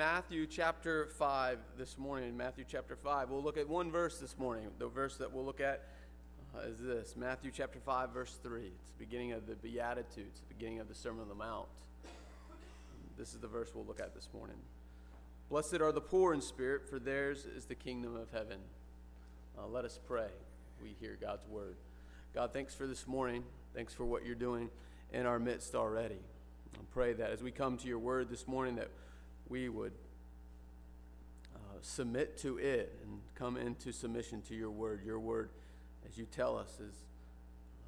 Matthew chapter 5 this morning. Matthew chapter 5. We'll look at one verse this morning. The verse that we'll look at uh, is this Matthew chapter 5, verse 3. It's the beginning of the Beatitudes, the beginning of the Sermon on the Mount. This is the verse we'll look at this morning. Blessed are the poor in spirit, for theirs is the kingdom of heaven. Uh, let us pray. We hear God's word. God, thanks for this morning. Thanks for what you're doing in our midst already. I pray that as we come to your word this morning, that we would uh, submit to it and come into submission to your word. Your word, as you tell us, is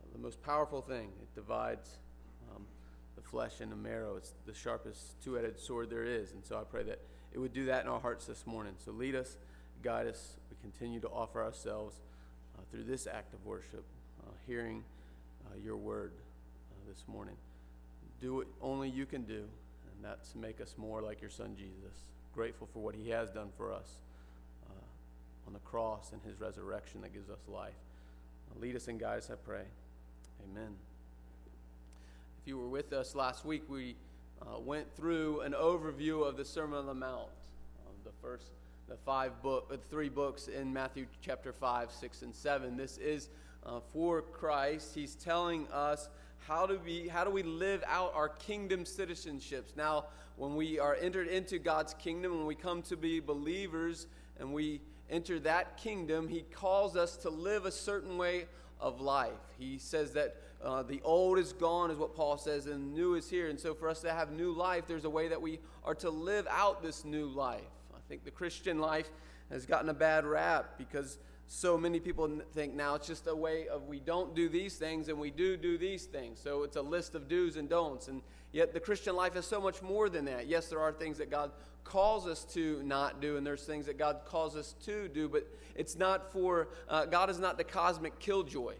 uh, the most powerful thing. It divides um, the flesh and the marrow. It's the sharpest two headed sword there is. And so I pray that it would do that in our hearts this morning. So lead us, guide us. We continue to offer ourselves uh, through this act of worship, uh, hearing uh, your word uh, this morning. Do what only you can do and that's make us more like your son Jesus. Grateful for what he has done for us uh, on the cross and his resurrection that gives us life. Uh, lead us and guide us, I pray. Amen. If you were with us last week, we uh, went through an overview of the Sermon on the Mount, the first, the five book, three books in Matthew chapter five, six, and seven. This is uh, for Christ. He's telling us how do we how do we live out our kingdom citizenships? Now when we are entered into god's kingdom when we come to be believers and we enter that kingdom he calls us to live a certain way of life. He says that uh, the old is gone is what paul says and new is here. And so for us to have new life there's a way that we are to live out this new life. I think the christian life has gotten a bad rap because so many people think now it's just a way of we don't do these things and we do do these things. So it's a list of do's and don'ts. And yet the Christian life is so much more than that. Yes, there are things that God calls us to not do, and there's things that God calls us to do, but it's not for, uh, God is not the cosmic killjoy.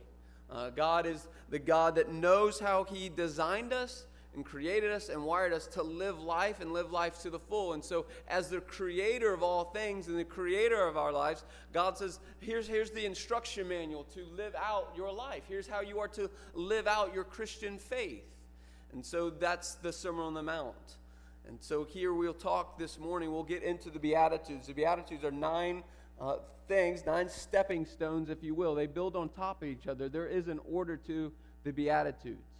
Uh, God is the God that knows how He designed us and created us and wired us to live life and live life to the full. And so, as the creator of all things and the creator of our lives, God says, here's, here's the instruction manual to live out your life. Here's how you are to live out your Christian faith. And so, that's the Sermon on the Mount. And so, here we'll talk this morning, we'll get into the Beatitudes. The Beatitudes are nine. Uh, things, nine stepping stones, if you will. They build on top of each other. There is an order to the Beatitudes.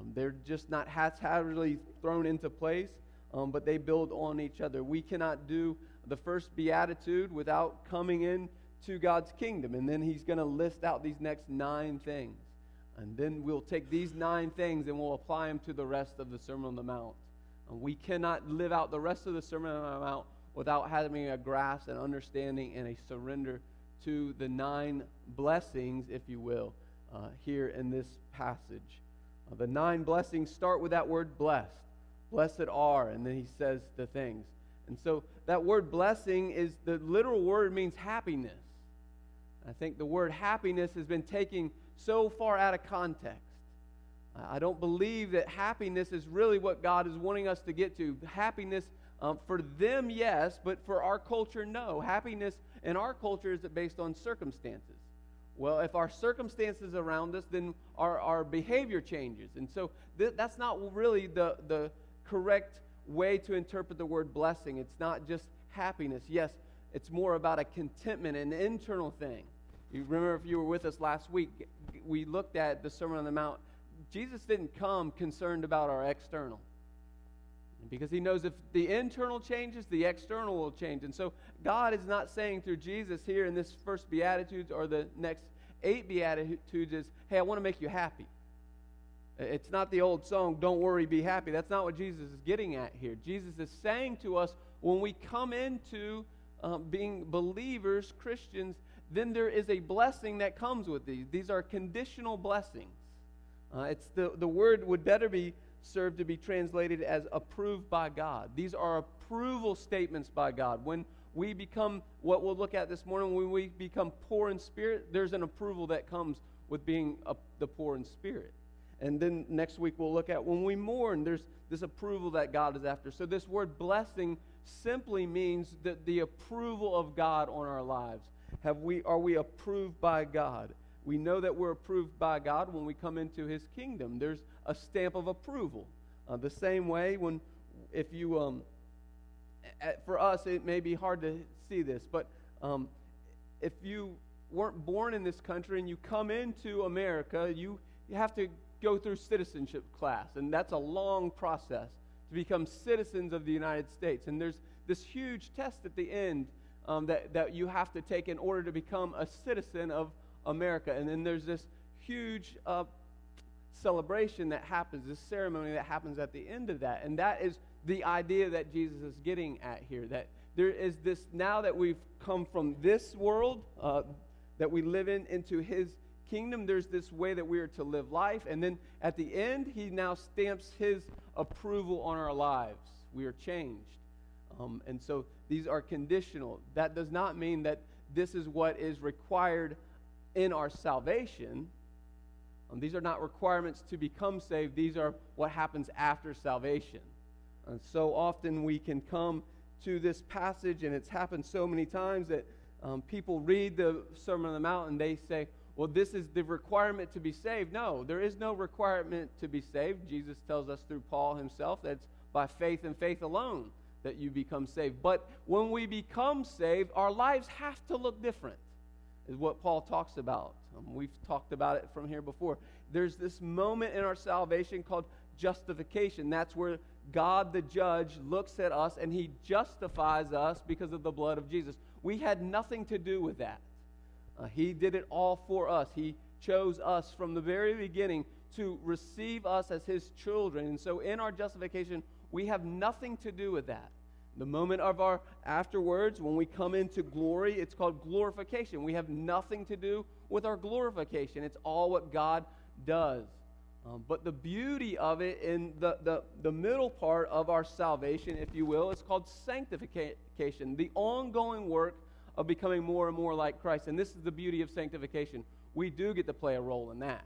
Um, they're just not haphazardly thrown into place, um, but they build on each other. We cannot do the first beatitude without coming in to God's kingdom. And then he's going to list out these next nine things. And then we'll take these nine things and we'll apply them to the rest of the Sermon on the Mount. And we cannot live out the rest of the Sermon on the Mount without having a grasp and understanding and a surrender to the nine blessings, if you will, uh, here in this passage. Uh, the nine blessings start with that word blessed. Blessed are, and then he says the things. And so that word blessing is the literal word means happiness. I think the word happiness has been taken so far out of context. I don't believe that happiness is really what God is wanting us to get to. Happiness um, for them, yes, but for our culture, no. Happiness in our culture is based on circumstances. Well, if our circumstances around us, then our, our behavior changes. And so th- that's not really the, the correct way to interpret the word blessing. It's not just happiness. Yes, it's more about a contentment, an internal thing. You remember if you were with us last week, we looked at the Sermon on the Mount. Jesus didn't come concerned about our external. Because he knows if the internal changes, the external will change. And so God is not saying through Jesus here in this first Beatitudes or the next eight Beatitudes is, hey, I want to make you happy. It's not the old song, don't worry, be happy. That's not what Jesus is getting at here. Jesus is saying to us, when we come into um, being believers, Christians, then there is a blessing that comes with these. These are conditional blessings. Uh, it's the, the word would better be serve to be translated as approved by God. These are approval statements by God. When we become what we'll look at this morning, when we become poor in spirit, there's an approval that comes with being a, the poor in spirit. And then next week we'll look at when we mourn, there's this approval that God is after. So this word blessing simply means that the approval of God on our lives. Have we are we approved by God? We know that we're approved by God when we come into his kingdom. There's a stamp of approval. Uh, the same way when if you um, for us, it may be hard to see this, but um, if you weren't born in this country and you come into America, you, you have to go through citizenship class, and that's a long process to become citizens of the United States. And there's this huge test at the end um, that, that you have to take in order to become a citizen of America. And then there's this huge uh, celebration that happens, this ceremony that happens at the end of that. And that is the idea that Jesus is getting at here that there is this, now that we've come from this world uh, that we live in into his kingdom, there's this way that we are to live life. And then at the end, he now stamps his approval on our lives. We are changed. Um, and so these are conditional. That does not mean that this is what is required in our salvation. Um, these are not requirements to become saved, these are what happens after salvation. And so often we can come to this passage, and it's happened so many times that um, people read the Sermon on the Mount and they say, well, this is the requirement to be saved. No, there is no requirement to be saved. Jesus tells us through Paul himself that it's by faith and faith alone that you become saved. But when we become saved, our lives have to look different, is what Paul talks about. Um, we've talked about it from here before. There's this moment in our salvation called justification. That's where God the judge looks at us and he justifies us because of the blood of Jesus. We had nothing to do with that. Uh, he did it all for us. He chose us from the very beginning to receive us as his children. And so in our justification, we have nothing to do with that. The moment of our afterwards, when we come into glory, it's called glorification. We have nothing to do with our glorification. It's all what God does. Um, but the beauty of it in the, the, the middle part of our salvation, if you will, is called sanctification, the ongoing work of becoming more and more like Christ. And this is the beauty of sanctification. We do get to play a role in that.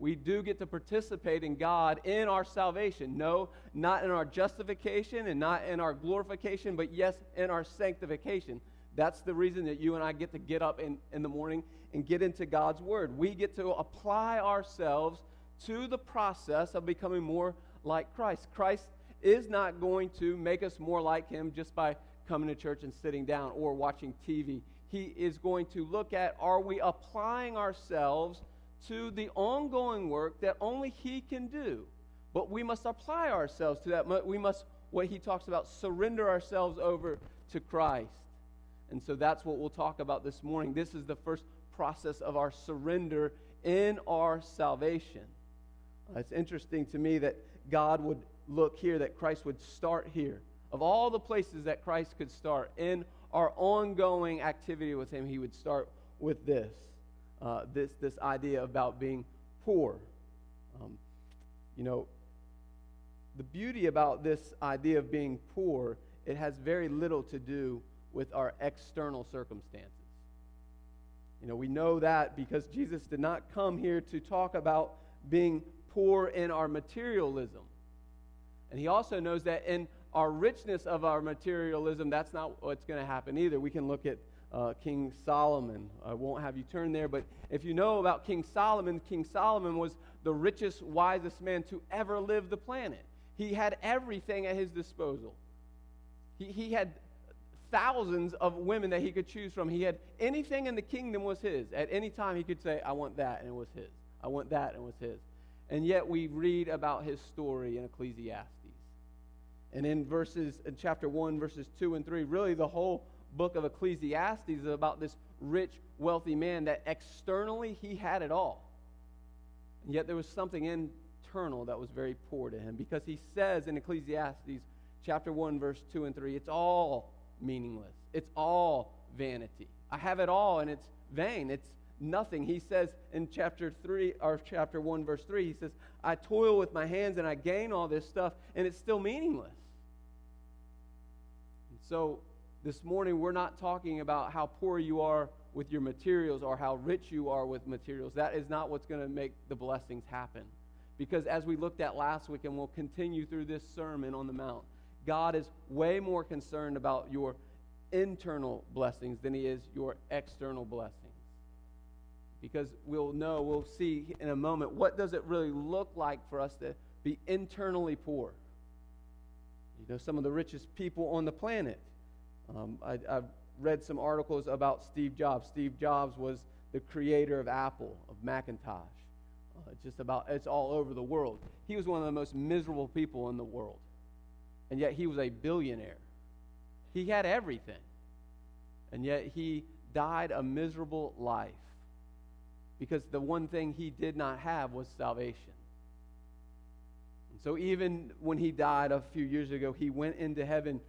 We do get to participate in God in our salvation. No, not in our justification and not in our glorification, but yes, in our sanctification. That's the reason that you and I get to get up in, in the morning and get into God's Word. We get to apply ourselves to the process of becoming more like Christ. Christ is not going to make us more like him just by coming to church and sitting down or watching TV. He is going to look at are we applying ourselves to the ongoing work that only he can do. But we must apply ourselves to that. We must, what he talks about, surrender ourselves over to Christ. And so that's what we'll talk about this morning. This is the first process of our surrender in our salvation. Uh, it's interesting to me that God would look here, that Christ would start here. Of all the places that Christ could start in our ongoing activity with Him, He would start with this uh, this, this idea about being poor. Um, you know, the beauty about this idea of being poor, it has very little to do with our external circumstances. You know, we know that because Jesus did not come here to talk about being poor in our materialism. And he also knows that in our richness of our materialism, that's not what's going to happen either. We can look at uh, King Solomon. I won't have you turn there, but if you know about King Solomon, King Solomon was the richest, wisest man to ever live the planet. He had everything at his disposal. He, he had thousands of women that he could choose from. He had anything in the kingdom was his. At any time, he could say, I want that, and it was his. I want that, and it was his. And yet we read about his story in Ecclesiastes. And in verses in chapter 1 verses 2 and 3, really the whole book of Ecclesiastes is about this rich, wealthy man that externally he had it all. And yet there was something internal that was very poor to him because he says in Ecclesiastes chapter 1 verse 2 and 3, it's all meaningless. It's all vanity. I have it all and it's vain. It's nothing. He says in chapter 3 or chapter 1 verse 3, he says, "I toil with my hands and I gain all this stuff and it's still meaningless." So this morning we're not talking about how poor you are with your materials or how rich you are with materials. That is not what's going to make the blessings happen. Because as we looked at last week and we'll continue through this sermon on the Mount, God is way more concerned about your internal blessings than he is your external blessings because we'll know, we'll see in a moment, what does it really look like for us to be internally poor? You know, some of the richest people on the planet. Um, I, I've read some articles about Steve Jobs. Steve Jobs was the creator of Apple, of Macintosh. Uh, just about, it's all over the world. He was one of the most miserable people in the world. And yet he was a billionaire. He had everything. And yet he died a miserable life because the one thing he did not have was salvation. And so even when he died a few years ago, he went into heaven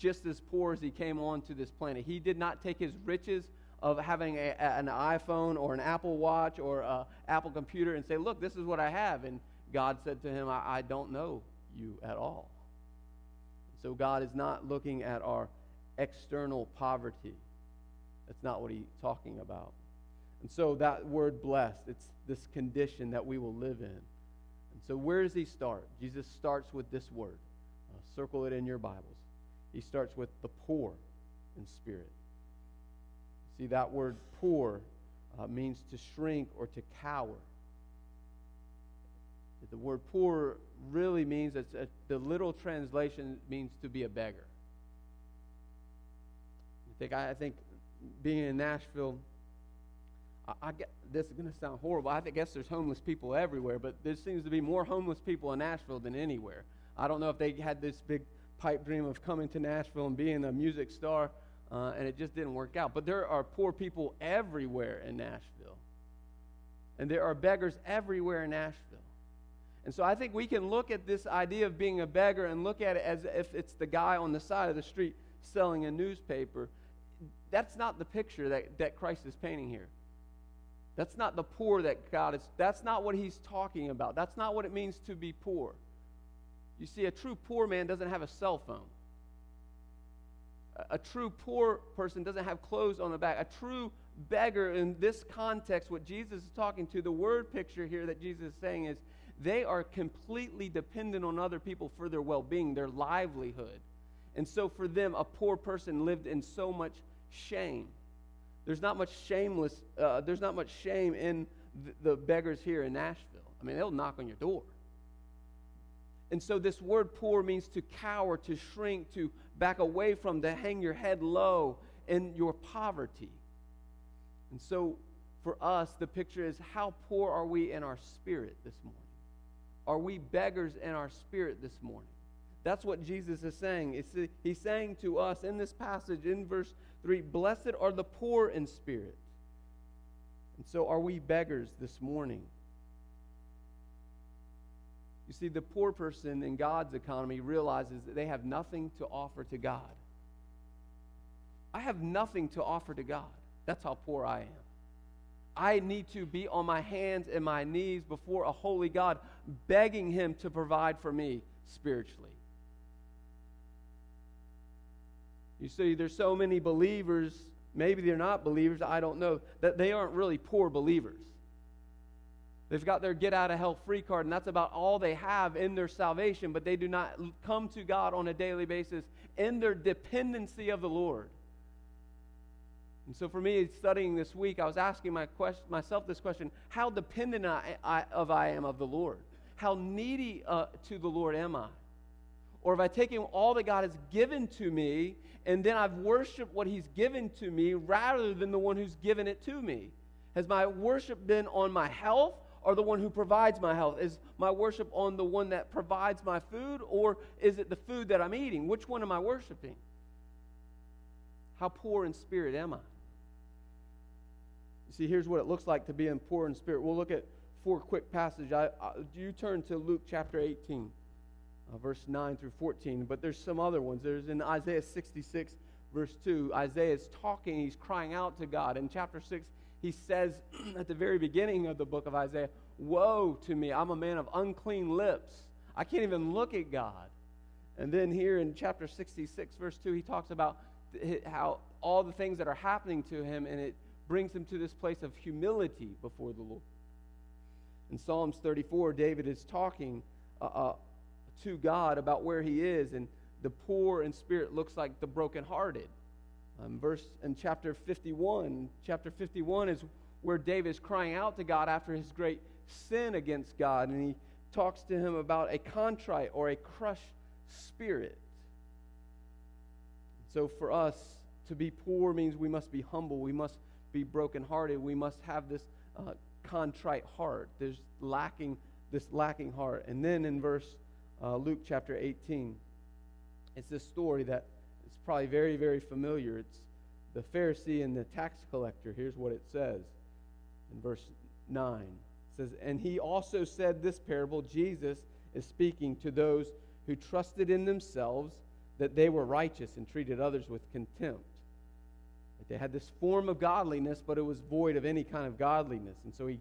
just as poor as he came onto this planet. He did not take his riches of having a, an iPhone or an Apple Watch or an Apple computer and say, Look, this is what I have. And God said to him, I, I don't know you at all. So God is not looking at our external poverty. That's not what he's talking about. And so that word blessed, it's this condition that we will live in. And so where does he start? Jesus starts with this word. Uh, circle it in your Bibles. He starts with the poor in spirit. See, that word poor uh, means to shrink or to cower. The word poor really means, it's a, the literal translation means to be a beggar. I think, I, think being in Nashville, I, I get, this is going to sound horrible. I guess there's homeless people everywhere, but there seems to be more homeless people in Nashville than anywhere. I don't know if they had this big pipe dream of coming to Nashville and being a music star, uh, and it just didn't work out. But there are poor people everywhere in Nashville, and there are beggars everywhere in Nashville. And so I think we can look at this idea of being a beggar and look at it as if it's the guy on the side of the street selling a newspaper. That's not the picture that, that Christ is painting here. That's not the poor that God is, that's not what he's talking about. That's not what it means to be poor. You see, a true poor man doesn't have a cell phone. A, true poor person doesn't have clothes on the back. A true beggar, in this context, what Jesus is talking to, the word picture here that Jesus is saying is they are completely dependent on other people for their well being, their livelihood. And so for them, a poor person lived in so much shame. There's not much shameless, uh, there's not much shame in the, the beggars here in Nashville. I mean, they'll knock on your door. And so this word poor means to cower, to shrink, to back away from, to hang your head low in your poverty. And so for us, the picture is how poor are we in our spirit this morning? Are we beggars in our spirit this morning? That's what Jesus is saying. He's saying to us in this passage in verse 3 Blessed are the poor in spirit. And so are we beggars this morning? You see, the poor person in God's economy realizes that they have nothing to offer to God. I have nothing to offer to God. That's how poor I am. I need to be on my hands and my knees before a holy God, begging Him to provide for me spiritually. You see, there's so many believers, maybe they're not believers, I don't know, that they aren't really poor believers. They've got their get out of hell free card, and that's about all they have in their salvation, but they do not come to God on a daily basis in their dependency of the Lord. And so, for me, studying this week, I was asking my question, myself this question How dependent I, I, of I am of the Lord? How needy uh, to the Lord am I? Or have I taken all that God has given to me and then I've worshiped what He's given to me rather than the one who's given it to me? Has my worship been on my health or the one who provides my health? Is my worship on the one that provides my food, or is it the food that I'm eating? Which one am I worshiping? How poor in spirit am I? You see, here's what it looks like to be in poor in spirit. We'll look at four quick passages. I, I, you turn to Luke chapter 18, uh, verse 9 through 14, but there's some other ones. There's in Isaiah 66, verse 2. Isaiah is talking, he's crying out to God. In chapter 6, he says at the very beginning of the book of Isaiah, Woe to me, I'm a man of unclean lips. I can't even look at God. And then here in chapter 66, verse 2, he talks about how all the things that are happening to him, and it brings him to this place of humility before the Lord. In Psalms 34, David is talking uh, uh, to God about where he is, and the poor in spirit looks like the brokenhearted. Um, verse in chapter 51, chapter 51 is where David is crying out to God after his great sin against God, and he talks to him about a contrite or a crushed spirit. So for us, to be poor means we must be humble, we must be brokenhearted, we must have this uh, contrite heart. There's lacking this lacking heart. And then in verse uh, Luke chapter 18, it's this story that is probably very, very familiar. It's the Pharisee and the tax collector. Here's what it says in verse 9. It says, And he also said this parable, Jesus is speaking to those who trusted in themselves that they were righteous and treated others with contempt. They had this form of godliness, but it was void of any kind of godliness. And so he,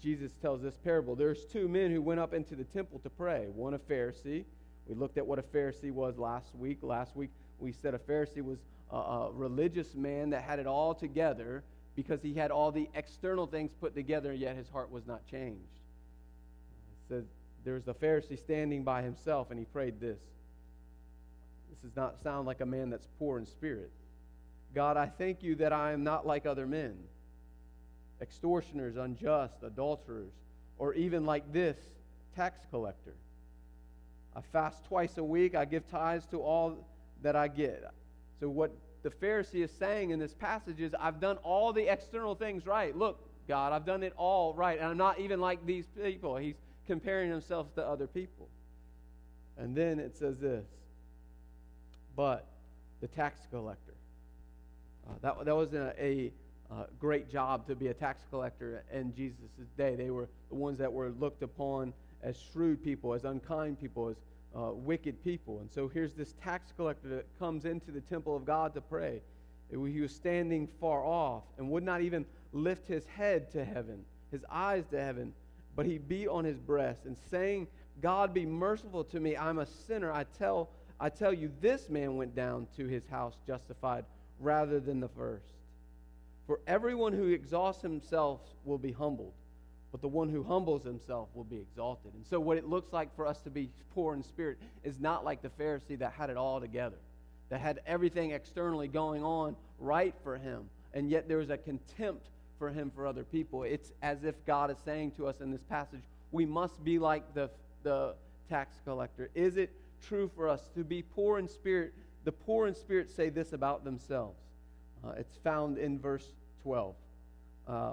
Jesus tells this parable. There's two men who went up into the temple to pray. One a Pharisee. We looked at what a Pharisee was last week. Last week we said a Pharisee was a, a religious man that had it all together because he had all the external things put together, yet his heart was not changed. It says there was a Pharisee standing by himself, and he prayed this. This does not sound like a man that's poor in spirit. God, I thank you that I am not like other men, extortioners, unjust, adulterers, or even like this tax collector. I fast twice a week, I give tithes to all that I get. So, what the Pharisee is saying in this passage is, I've done all the external things right. Look, God, I've done it all right. And I'm not even like these people. He's comparing himself to other people. And then it says this But the tax collector, uh, that, that wasn't a, a uh, great job to be a tax collector in Jesus' day. They were the ones that were looked upon as shrewd people, as unkind people, as uh, wicked people. And so here's this tax collector that comes into the temple of God to pray. He was standing far off and would not even lift his head to heaven, his eyes to heaven, but he beat on his breast and saying, God be merciful to me, I'm a sinner. I tell, I tell you, this man went down to his house justified rather than the first. For everyone who exhausts himself will be humbled, but the one who humbles himself will be exalted. And so, what it looks like for us to be poor in spirit is not like the Pharisee that had it all together, that had everything externally going on right for him, and yet there was a contempt for him for other people. It's as if God is saying to us in this passage, we must be like the, the tax collector. Is it true for us to be poor in spirit the poor in spirit say this about themselves. Uh, it's found in verse 12, uh,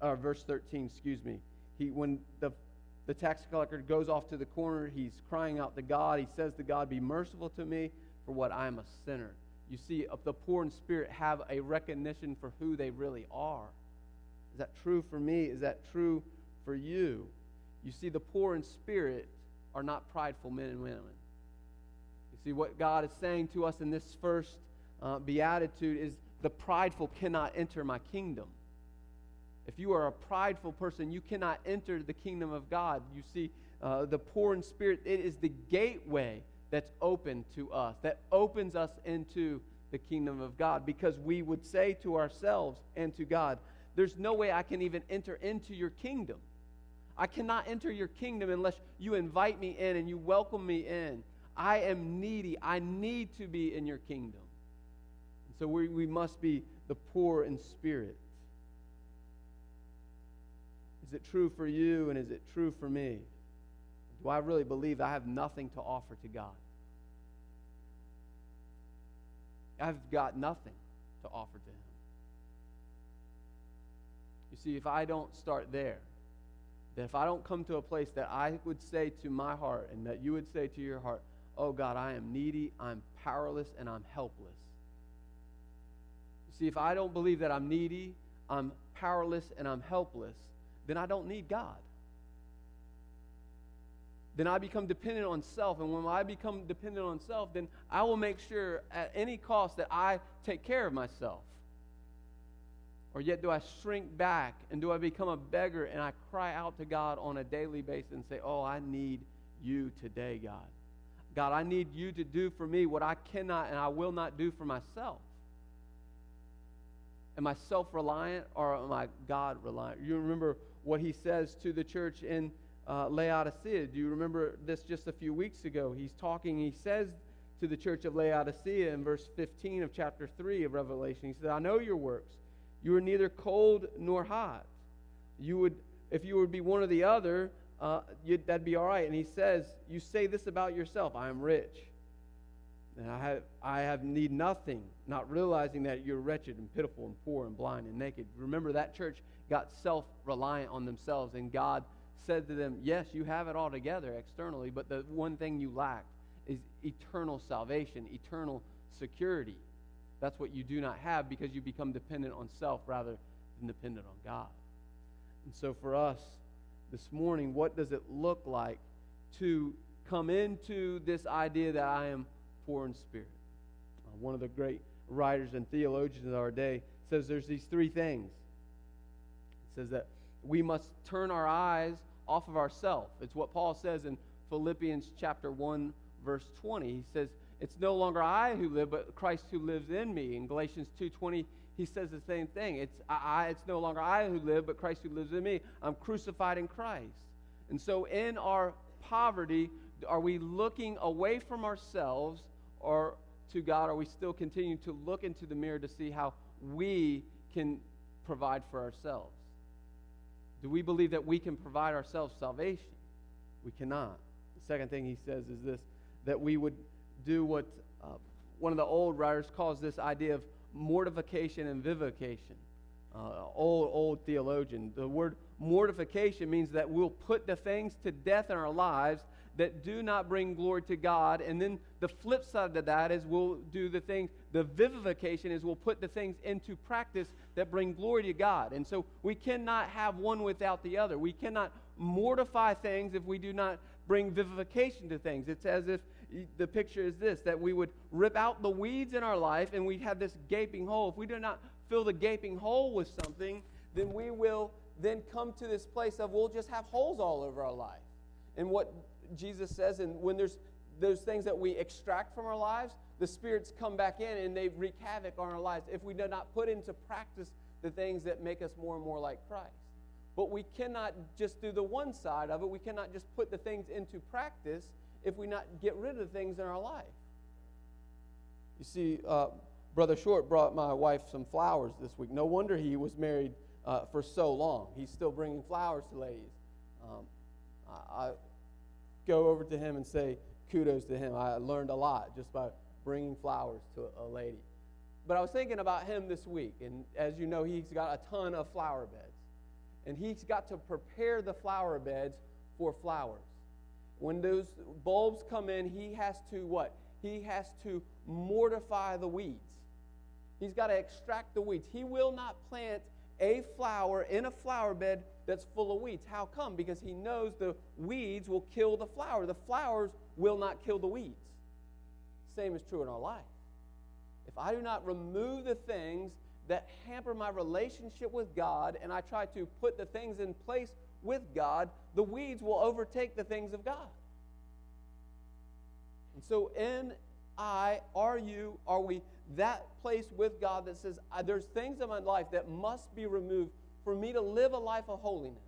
or verse 13, excuse me. He, when the, the tax collector goes off to the corner, he's crying out to God. He says to God, Be merciful to me, for what I am a sinner. You see, the poor in spirit have a recognition for who they really are. Is that true for me? Is that true for you? You see, the poor in spirit are not prideful men and women. You see, what God is saying to us in this first uh, beatitude is the prideful cannot enter my kingdom. If you are a prideful person, you cannot enter the kingdom of God. You see, uh, the poor in spirit, it is the gateway that's open to us, that opens us into the kingdom of God. Because we would say to ourselves and to God, there's no way I can even enter into your kingdom. I cannot enter your kingdom unless you invite me in and you welcome me in. I am needy. I need to be in your kingdom. And so we, we must be the poor in spirit. Is it true for you and is it true for me? Do I really believe I have nothing to offer to God? I've got nothing to offer to Him. You see, if I don't start there, that if I don't come to a place that I would say to my heart and that you would say to your heart, oh God, I am needy, I'm powerless, and I'm helpless. You see, if I don't believe that I'm needy, I'm powerless, and I'm helpless, then I don't need God. Then I become dependent on self. And when I become dependent on self, then I will make sure at any cost that I take care of myself. Or yet, do I shrink back and do I become a beggar and I cry out to God on a daily basis and say, Oh, I need you today, God? God, I need you to do for me what I cannot and I will not do for myself. Am I self reliant or am I God reliant? You remember what he says to the church in uh, Laodicea. Do you remember this just a few weeks ago? He's talking, he says to the church of Laodicea in verse 15 of chapter 3 of Revelation, he said, I know your works. You are neither cold nor hot. You would, if you would be one or the other, uh, that'd be all right. And he says, You say this about yourself I am rich. And I have, I have need nothing, not realizing that you're wretched and pitiful and poor and blind and naked. Remember, that church got self reliant on themselves, and God said to them, Yes, you have it all together externally, but the one thing you lack is eternal salvation, eternal security. That's what you do not have because you become dependent on self rather than dependent on God. And so for us this morning, what does it look like to come into this idea that I am poor in spirit? Uh, one of the great writers and theologians of our day says there's these three things. It says that we must turn our eyes off of ourselves. It's what Paul says in Philippians chapter 1 verse 20. He says, "It's no longer I who live, but Christ who lives in me." In Galatians 2:20, he says the same thing. It's I, it's no longer I who live, but Christ who lives in me. I'm crucified in Christ. And so in our poverty, are we looking away from ourselves or to God? Are we still continuing to look into the mirror to see how we can provide for ourselves? Do we believe that we can provide ourselves salvation? We cannot. The second thing he says is this that we would do what uh, one of the old writers calls this idea of mortification and vivification. Uh, old, old theologian. The word mortification means that we'll put the things to death in our lives that do not bring glory to God. And then the flip side of that is we'll do the things, the vivification is we'll put the things into practice that bring glory to God. And so we cannot have one without the other. We cannot mortify things if we do not bring vivification to things. It's as if the picture is this that we would rip out the weeds in our life and we have this gaping hole. If we do not fill the gaping hole with something, then we will then come to this place of we'll just have holes all over our life. And what Jesus says, and when there's those things that we extract from our lives, the spirits come back in and they wreak havoc on our lives if we do not put into practice the things that make us more and more like Christ. But we cannot just do the one side of it. We cannot just put the things into practice if we not get rid of the things in our life. You see, uh, Brother Short brought my wife some flowers this week. No wonder he was married uh, for so long. He's still bringing flowers to ladies. Um, I, I go over to him and say kudos to him. I learned a lot just by bringing flowers to a lady. But I was thinking about him this week, and as you know, he's got a ton of flower beds and he's got to prepare the flower beds for flowers. When those bulbs come in, he has to what? He has to mortify the weeds. He's got to extract the weeds. He will not plant a flower in a flower bed that's full of weeds. How come? Because he knows the weeds will kill the flower. The flowers will not kill the weeds. Same is true in our life. If I do not remove the things that hamper my relationship with God and I try to put the things in place with God, the weeds will overtake the things of God. And so, in I, are you, are we that place with God that says, there's things in my life that must be removed for me to live a life of holiness?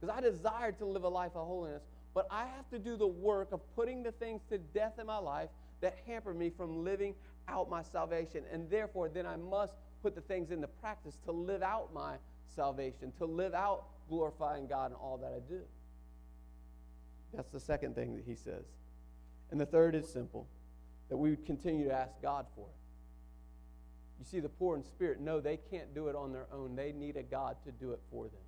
Because I desire to live a life of holiness, but I have to do the work of putting the things to death in my life that hamper me from living out my salvation. And therefore, then I must put the things into practice to live out my salvation, to live out glorifying God in all that I do. That's the second thing that he says. And the third is simple that we would continue to ask God for it. You see, the poor in spirit know they can't do it on their own, they need a God to do it for them.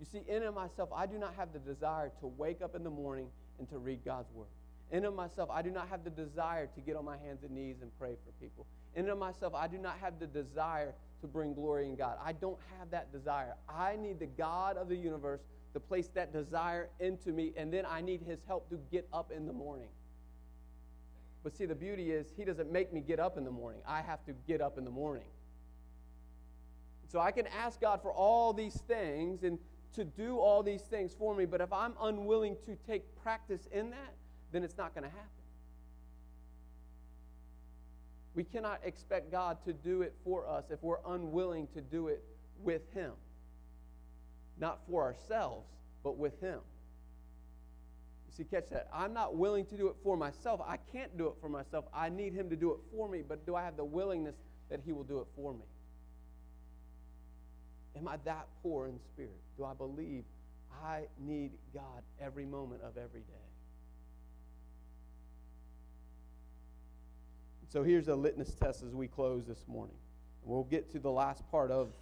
You see, in and myself, I do not have the desire to wake up in the morning and to read God's word. In and myself, I do not have the desire to get on my hands and knees and pray for people in and of myself, I do not have the desire to bring glory in God. I don't have that desire. I need the God of the universe to place that desire into me, and then I need His help to get up in the morning. But see, the beauty is, He doesn't make me get up in the morning. I have to get up in the morning. So I can ask God for all these things and to do all these things for me, but if I'm unwilling to take practice in that, then it's not going to happen. We cannot expect God to do it for us if we're unwilling to do it with Him. Not for ourselves, but with Him. See, catch that. I'm not willing to do it for myself. I can't do it for myself. I need Him to do it for me, but do I have the willingness that He will do it for me? Am I that poor in spirit? Do I believe I need God every moment of every day. So here's a litmus test as we close this morning. We'll get to the last part of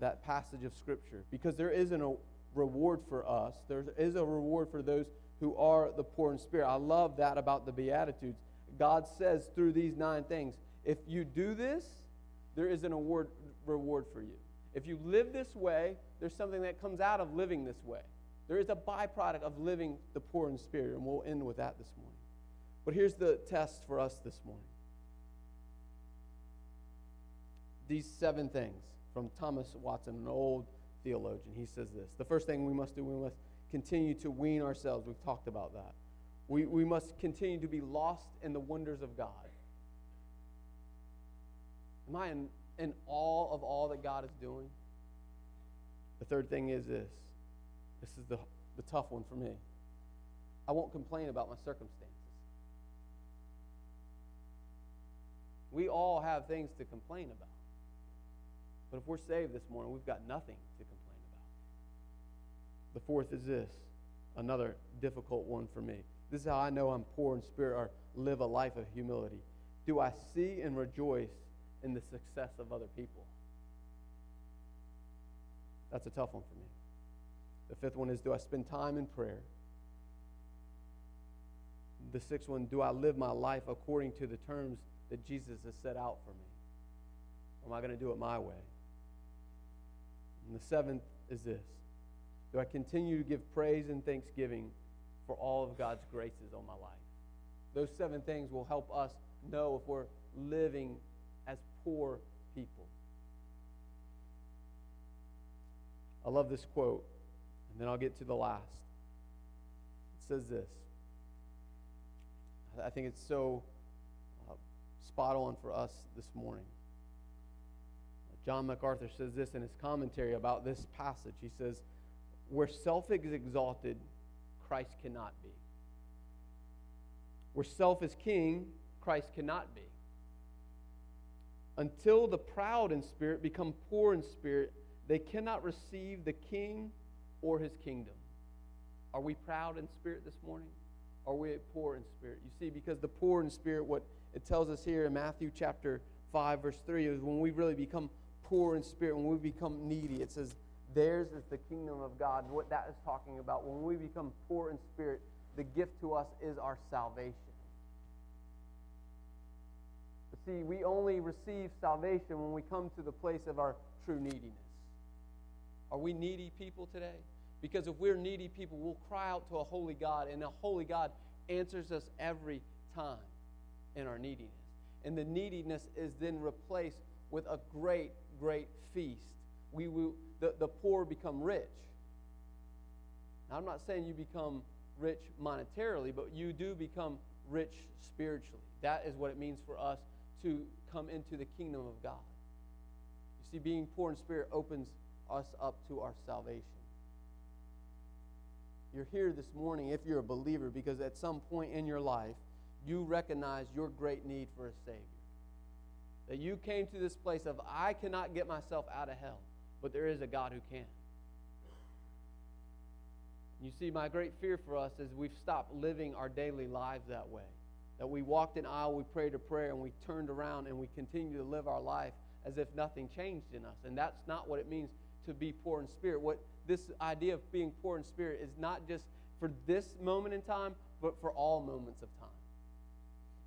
that passage of Scripture because there isn't a reward for us, there is a reward for those who are the poor in spirit. I love that about the Beatitudes. God says through these nine things if you do this, there is an award, reward for you. If you live this way, there's something that comes out of living this way. There is a byproduct of living the poor in spirit, and we'll end with that this morning. But here's the test for us this morning these seven things from Thomas Watson, an old theologian. He says this The first thing we must do, we must continue to wean ourselves. We've talked about that. We, we must continue to be lost in the wonders of God. Am I in, in awe of all that God is doing? The third thing is this this is the, the tough one for me. I won't complain about my circumstances. We all have things to complain about. But if we're saved this morning, we've got nothing. The fourth is this another difficult one for me. This is how I know I'm poor in spirit or live a life of humility. Do I see and rejoice in the success of other people? That's a tough one for me. The fifth one is do I spend time in prayer? The sixth one, do I live my life according to the terms that Jesus has set out for me? Or am I going to do it my way? And the seventh is this Do I continue to give praise and thanksgiving for all of God's graces on my life? Those seven things will help us know if we're living as poor people. I love this quote, and then I'll get to the last. It says this I think it's so uh, spot on for us this morning. John MacArthur says this in his commentary about this passage. He says, Where self is exalted, Christ cannot be. Where self is king, Christ cannot be. Until the proud in spirit become poor in spirit, they cannot receive the king or his kingdom. Are we proud in spirit this morning? Are we poor in spirit? You see, because the poor in spirit, what it tells us here in Matthew chapter 5, verse 3, is when we really become poor in spirit, when we become needy, it says, theirs is the kingdom of God. What that is talking about, when we become poor in spirit, the gift to us is our salvation. But see, we only receive salvation when we come to the place of our true neediness. Are we needy people today? Because if we're needy people, we'll cry out to a holy God, and a holy God answers us every time in our neediness. And the neediness is then replaced with a great great feast. We will, the, the poor become rich. Now, I'm not saying you become rich monetarily, but you do become rich spiritually. That is what it means for us to come into the kingdom of God. You see, being poor in spirit opens us up to our salvation. You're here this morning if you're a believer because at some point in your life, you recognize your great need for a Savior. That you came to this place of, I cannot get myself out of hell, but there is a God who can. You see, my great fear for us is we've stopped living our daily lives that way. That we walked in aisle, we prayed a prayer, and we turned around and we continue to live our life as if nothing changed in us. And that's not what it means to be poor in spirit. What this idea of being poor in spirit is not just for this moment in time, but for all moments of time.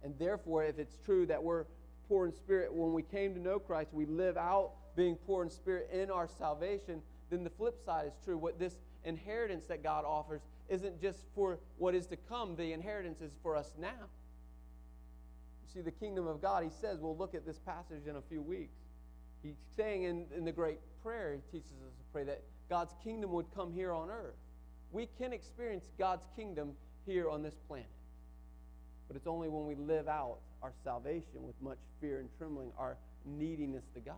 And therefore, if it's true that we're poor in spirit, when we came to know Christ, we live out being poor in spirit in our salvation, then the flip side is true. What this inheritance that God offers isn't just for what is to come, the inheritance is for us now. You see, the kingdom of God, he says, we'll look at this passage in a few weeks. He's saying in, in the great prayer, he teaches us to pray that God's kingdom would come here on earth. We can experience God's kingdom here on this planet. But it's only when we live out our salvation with much fear and trembling, our neediness to God.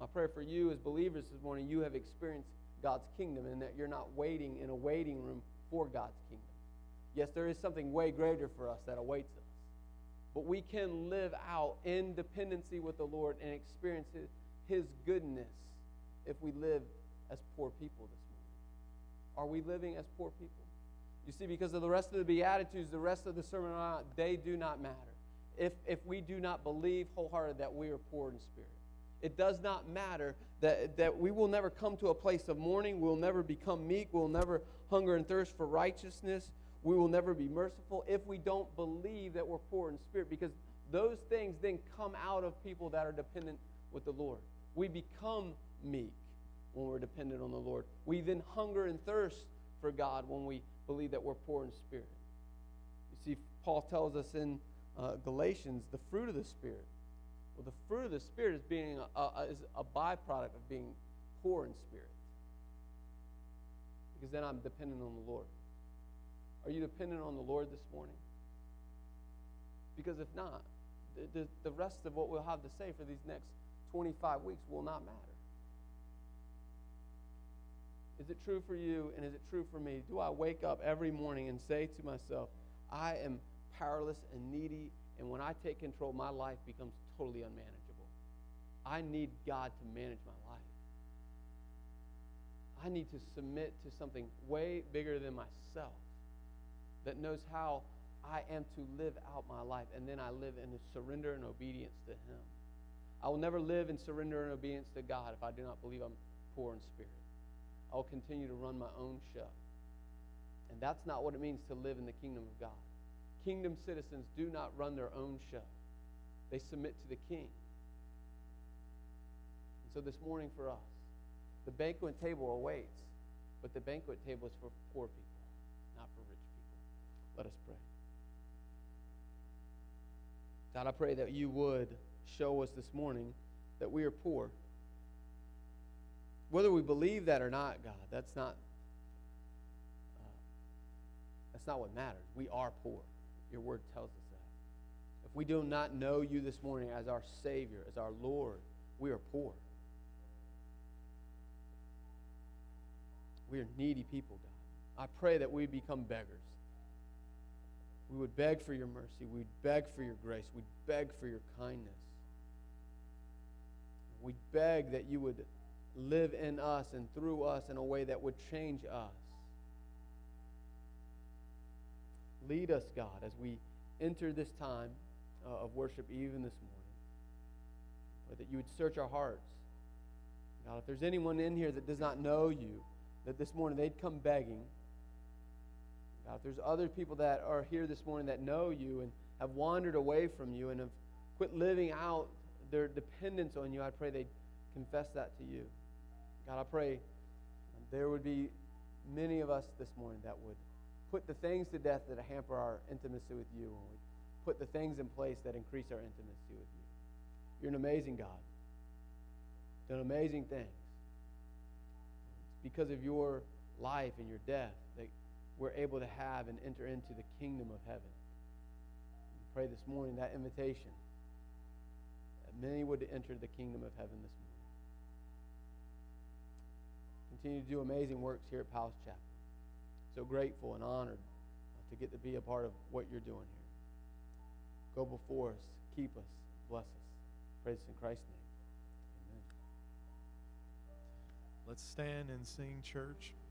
My prayer for you as believers this morning, you have experienced God's kingdom and that you're not waiting in a waiting room for God's kingdom. Yes, there is something way greater for us that awaits us. But we can live out in dependency with the Lord and experience His, his goodness if we live as poor people this morning. Are we living as poor people? You see, because of the rest of the Beatitudes, the rest of the Sermon on they do not matter. If, if we do not believe wholeheartedly that we are poor in spirit, it does not matter that, that we will never come to a place of mourning. We'll never become meek. We'll never hunger and thirst for righteousness. We will never be merciful if we don't believe that we're poor in spirit, because those things then come out of people that are dependent with the Lord. We become meek when we're dependent on the Lord. We then hunger and thirst for God when we believe that we're poor in spirit. You see, Paul tells us in uh, Galatians the fruit of the Spirit. Well, the fruit of the Spirit is being a, a, is a byproduct of being poor in spirit. Because then I'm dependent on the Lord. Are you dependent on the Lord this morning? Because if not, the, the, the rest of what we'll have to say for these next 25 weeks will not matter. Is it true for you and is it true for me? Do I wake up every morning and say to myself, I am powerless and needy, and when I take control, my life becomes totally unmanageable? I need God to manage my life. I need to submit to something way bigger than myself that knows how I am to live out my life, and then I live in surrender and obedience to Him. I will never live in surrender and obedience to God if I do not believe I'm poor in spirit. I will continue to run my own show. And that's not what it means to live in the kingdom of God. Kingdom citizens do not run their own show, they submit to the king. And so this morning for us, the banquet table awaits, but the banquet table is for poor people, not for rich people. Let us pray. God, I pray that you would show us this morning that we are poor. Whether we believe that or not, God, that's not uh, that's not what matters. We are poor. Your word tells us. If we do not know you this morning as our Savior, as our Lord, we are poor. We are needy people, God. I pray that we become beggars. We would beg for your mercy. We'd beg for your grace. We'd beg for your kindness. We'd beg that you would live in us and through us in a way that would change us. Lead us, God, as we enter this time uh, of worship, even this morning. That you would search our hearts. God, if there's anyone in here that does not know you, that this morning they'd come begging. God, if there's other people that are here this morning that know you and have wandered away from you and have quit living out their dependence on you, I pray they'd confess that to you. God, I pray there would be many of us this morning that would put the things to death that hamper our intimacy with you, put the things in place that increase our intimacy with you. You're an amazing God. Done amazing things. It's because of your life and your death that we're able to have and enter into the kingdom of heaven. We pray this morning that invitation that many would enter the kingdom of heaven this morning. Continue to do amazing works here at Palace Chapel so grateful and honored to get to be a part of what you're doing here. Go before us, keep us, bless us. Praise in Christ's name. Amen. Let's stand and sing, church.